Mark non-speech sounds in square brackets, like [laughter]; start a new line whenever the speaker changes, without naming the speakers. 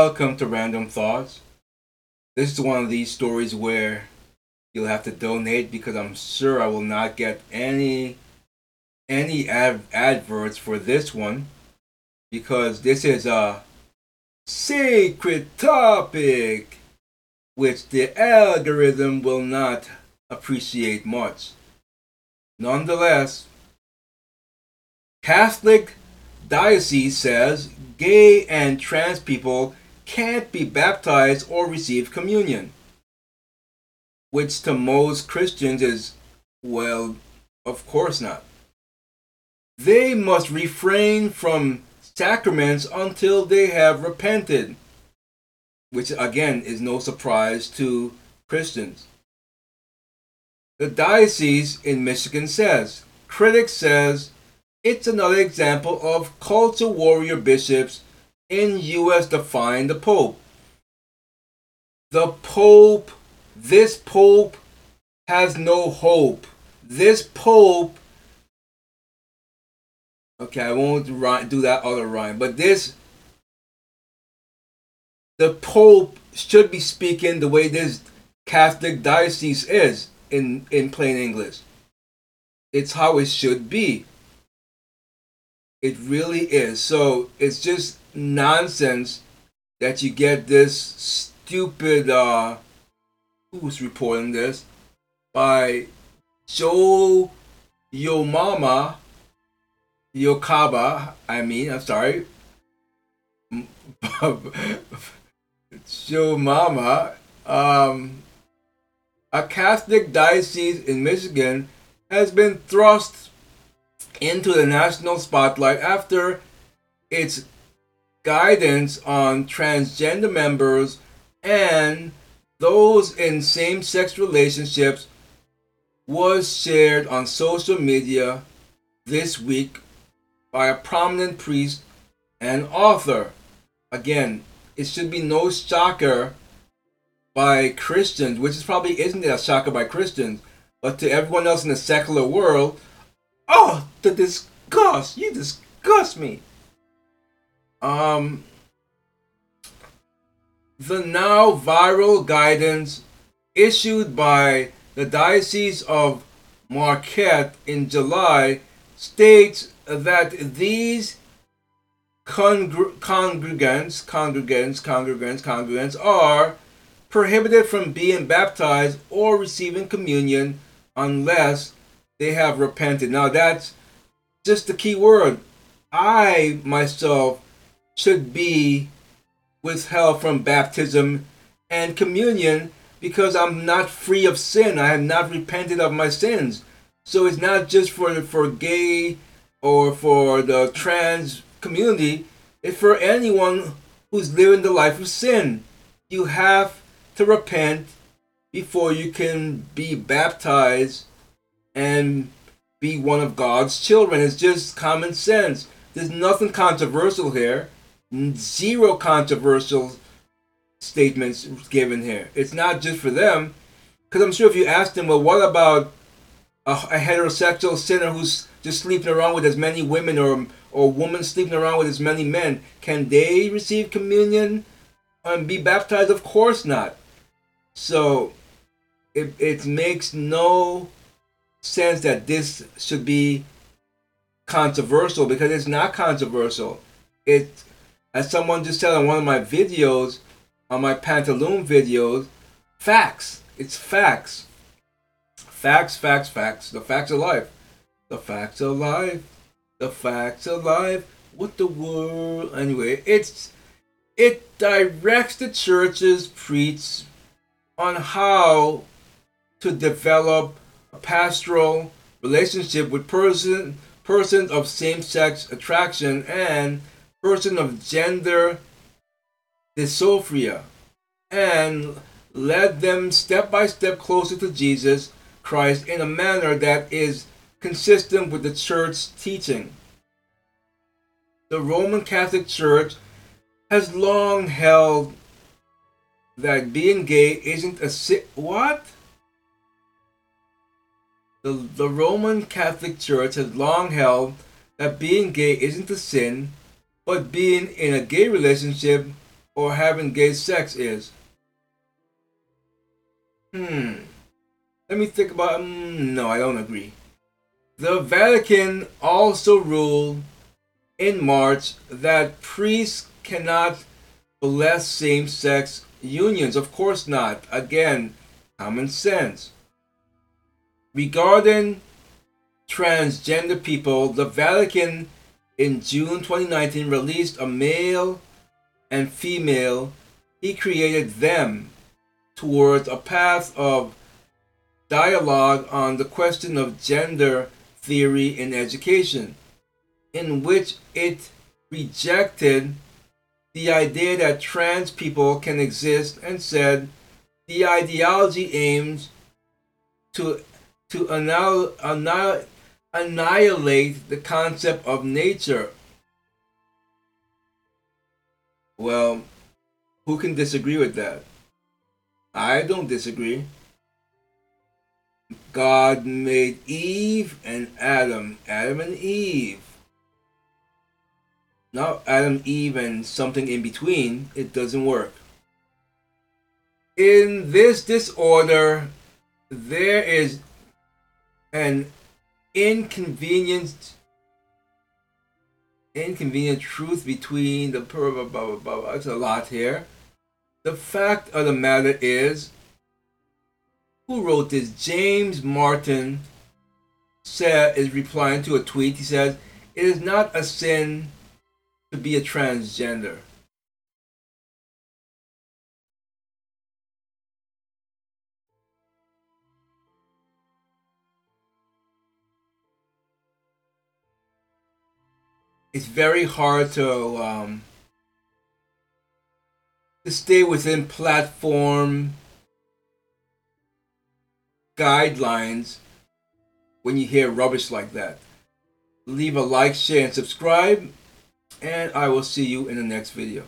Welcome to Random Thoughts. This is one of these stories where you'll have to donate because I'm sure I will not get any any ad- adverts for this one because this is a secret topic which the algorithm will not appreciate much. Nonetheless, Catholic Diocese says gay and trans people can't be baptized or receive communion. Which to most Christians is, well, of course not. They must refrain from sacraments until they have repented. Which again is no surprise to Christians. The diocese in Michigan says, critics says it's another example of culture warrior bishops in US defying the Pope. The Pope, this Pope has no hope. This Pope, okay, I won't do that other rhyme, but this, the Pope should be speaking the way this Catholic diocese is in, in plain English. It's how it should be. It really is. So it's just nonsense that you get this stupid uh who's reporting this by Joe Yomama Yokaba, I mean, I'm sorry. [laughs] Joe Mama, um, a Catholic diocese in Michigan has been thrust into the national spotlight after its guidance on transgender members and those in same sex relationships was shared on social media this week by a prominent priest and author. Again, it should be no shocker by Christians, which is probably isn't a shocker by Christians, but to everyone else in the secular world, Oh, the disgust! You disgust me. Um, the now viral guidance issued by the Diocese of Marquette in July states that these congr- congregants, congregants, congregants, congregants are prohibited from being baptized or receiving communion unless they have repented. Now that's just the key word. I myself should be withheld from baptism and communion because I'm not free of sin. I have not repented of my sins. So it's not just for for gay or for the trans community. It's for anyone who's living the life of sin. You have to repent before you can be baptized and be one of God's children. It's just common sense. There's nothing controversial here. Zero controversial statements given here. It's not just for them. Because I'm sure if you ask them, well, what about a, a, heterosexual sinner who's just sleeping around with as many women or or women sleeping around with as many men? Can they receive communion and be baptized? Of course not. So it, it makes no sense that this should be controversial because it's not controversial. It, as someone just said on one of my videos, on my pantaloon videos, facts. It's facts. Facts, facts, facts. The facts of life. The facts of life. The facts of life. What the world? Anyway, it's it directs the church's preach on how to develop pastoral relationship with person persons of same-sex attraction and person of gender dysphoria and led them step by step closer to Jesus Christ in a manner that is consistent with the church's teaching. The Roman Catholic Church has long held that being gay isn't a. What? The, the Roman Catholic Church has long held that being gay isn't a sin, but being in a gay relationship or having gay sex is. Hmm. Let me think about. Um, no, I don't agree. The Vatican also ruled in March that priests cannot bless same sex unions. Of course not. Again, common sense. Regarding transgender people, the Vatican in June 2019 released a male and female. He created them towards a path of dialogue on the question of gender theory in education, in which it rejected the idea that trans people can exist and said the ideology aims to to annihil, annihil, annihilate the concept of nature. Well, who can disagree with that? I don't disagree. God made Eve and Adam, Adam and Eve. Not Adam, Eve, and something in between. It doesn't work. In this disorder, there is an inconvenient inconvenient truth between the blah blah blah blah blah. It's a lot here. The fact of the matter is, who wrote this? James Martin said is replying to a tweet. He says, "It is not a sin to be a transgender." It's very hard to um, to stay within platform guidelines when you hear rubbish like that. Leave a like, share, and subscribe, and I will see you in the next video.